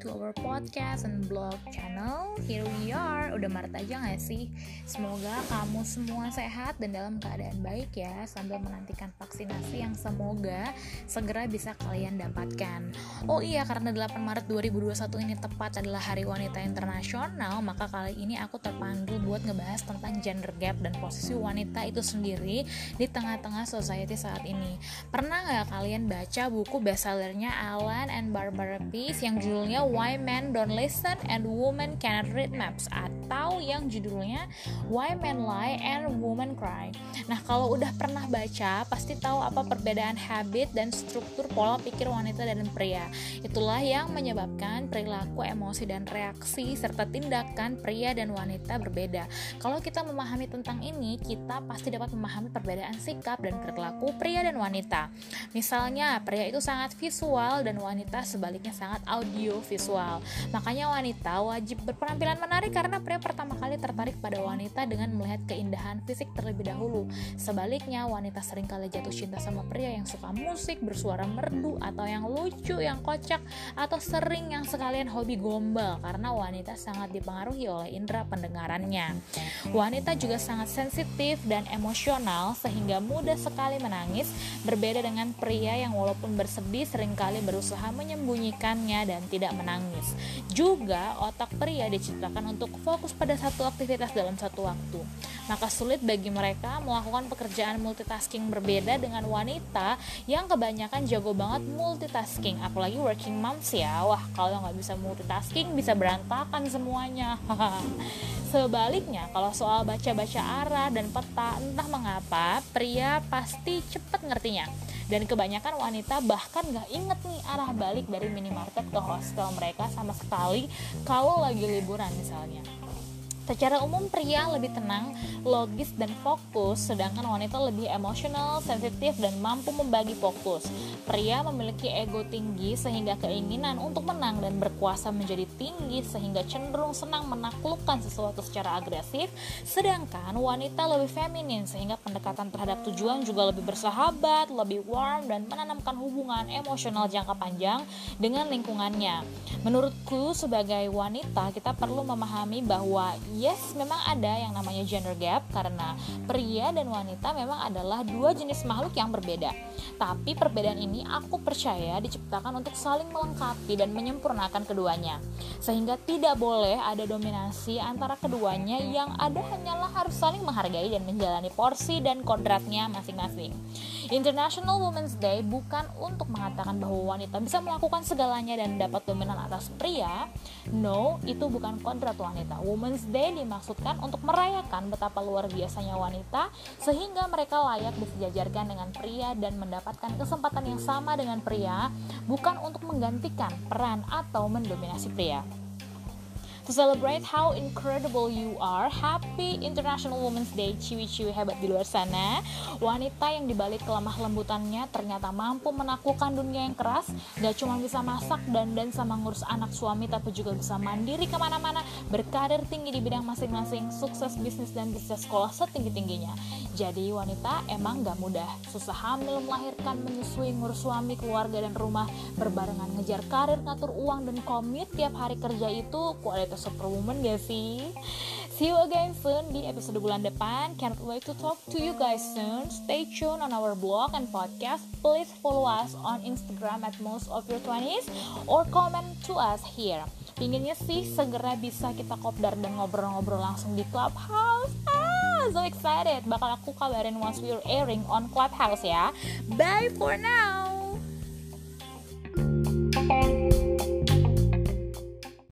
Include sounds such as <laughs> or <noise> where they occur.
to our podcast and blog channel. Here we are, udah Maret aja gak sih? Semoga kamu semua sehat dan dalam keadaan baik ya Sambil menantikan vaksinasi yang semoga segera bisa kalian dapatkan. Oh iya, karena 8 Maret 2021 ini tepat adalah Hari Wanita Internasional Maka kali ini aku terpanggil buat ngebahas tentang gender gap dan posisi wanita itu sendiri Di tengah-tengah society saat ini. Pernah gak kalian baca buku bestsellernya Alan and Barbara Pease yang judulnya Why Men Don't Listen and Women Cannot Read Maps atau yang judulnya Why Men Lie and Women Cry. Nah, kalau udah pernah baca, pasti tahu apa perbedaan habit dan struktur pola pikir wanita dan pria. Itulah yang menyebabkan perilaku, emosi dan reaksi serta tindakan pria dan wanita berbeda. Kalau kita memahami tentang ini, kita pasti dapat memahami perbedaan sikap dan perilaku pria dan wanita. Misalnya, pria itu sangat visual dan wanita sebaliknya sangat audio visual. Makanya wanita wajib berpenampilan menarik karena pria pertama kali tertarik pada wanita dengan melihat keindahan fisik terlebih dahulu. Sebaliknya, wanita sering kali jatuh cinta sama pria yang suka musik, bersuara merdu, atau yang lucu, yang kocak, atau sering yang sekalian hobi gombal karena wanita sangat dipengaruhi oleh indera pendengarannya. Wanita juga sangat sensitif dan emosional sehingga mudah sekali menangis, berbeda dengan pria yang walaupun bersedih sering kali berusaha menyembunyikannya dan tidak menangis. Juga otak pria diciptakan untuk fokus pada satu aktivitas dalam satu waktu. Maka sulit bagi mereka melakukan pekerjaan multitasking berbeda dengan wanita yang kebanyakan jago banget multitasking, apalagi working moms ya. Wah, kalau nggak bisa multitasking bisa berantakan semuanya. <laughs> Sebaliknya, kalau soal baca-baca arah dan peta, entah mengapa pria pasti cepat ngertinya dan kebanyakan wanita bahkan gak inget nih arah balik dari minimarket ke hostel mereka sama sekali kalau lagi liburan misalnya Secara umum pria lebih tenang, logis dan fokus, sedangkan wanita lebih emosional, sensitif dan mampu membagi fokus. Pria memiliki ego tinggi sehingga keinginan untuk menang dan berkuasa menjadi tinggi sehingga cenderung senang menaklukkan sesuatu secara agresif, sedangkan wanita lebih feminin sehingga pendekatan terhadap tujuan juga lebih bersahabat, lebih warm dan menanamkan hubungan emosional jangka panjang dengan lingkungannya. Menurutku sebagai wanita kita perlu memahami bahwa yes memang ada yang namanya gender gap karena pria dan wanita memang adalah dua jenis makhluk yang berbeda. Tapi perbedaan ini aku percaya diciptakan untuk saling melengkapi dan menyempurnakan keduanya. Sehingga tidak boleh ada dominasi antara keduanya yang ada hanyalah harus saling menghargai dan menjalani porsi dan kodratnya masing-masing International Women's Day bukan untuk mengatakan bahwa wanita bisa melakukan segalanya dan dapat dominan atas pria. No, itu bukan kodrat wanita. Women's Day dimaksudkan untuk merayakan betapa luar biasanya wanita sehingga mereka layak disejajarkan dengan pria dan mendapatkan kesempatan yang sama dengan pria, bukan untuk menggantikan peran atau mendominasi pria. To celebrate how incredible you are, Happy International Women's Day ciwi-ciwi hebat di luar sana. Wanita yang dibalik kelemah lembutannya ternyata mampu menaklukkan dunia yang keras, gak cuma bisa masak dan dan sama ngurus anak suami tapi juga bisa mandiri ke mana-mana, berkarir tinggi di bidang masing-masing, sukses bisnis dan bisa sekolah setinggi-tingginya. Jadi wanita emang gak mudah, susah hamil, melahirkan, menyusui, ngurus suami, keluarga dan rumah, berbarengan ngejar karir, ngatur uang dan komit tiap hari kerja itu kualitas superwoman gak sih? See you again soon di episode bulan depan. Can't wait to talk to you guys soon. Stay tuned on our blog and podcast. Please follow us on Instagram at most of your 20s or comment to us here. Pinginnya sih segera bisa kita kopdar dan ngobrol-ngobrol langsung di Clubhouse. Ah, so excited. Bakal aku kabarin once we're airing on Clubhouse ya. Bye for now.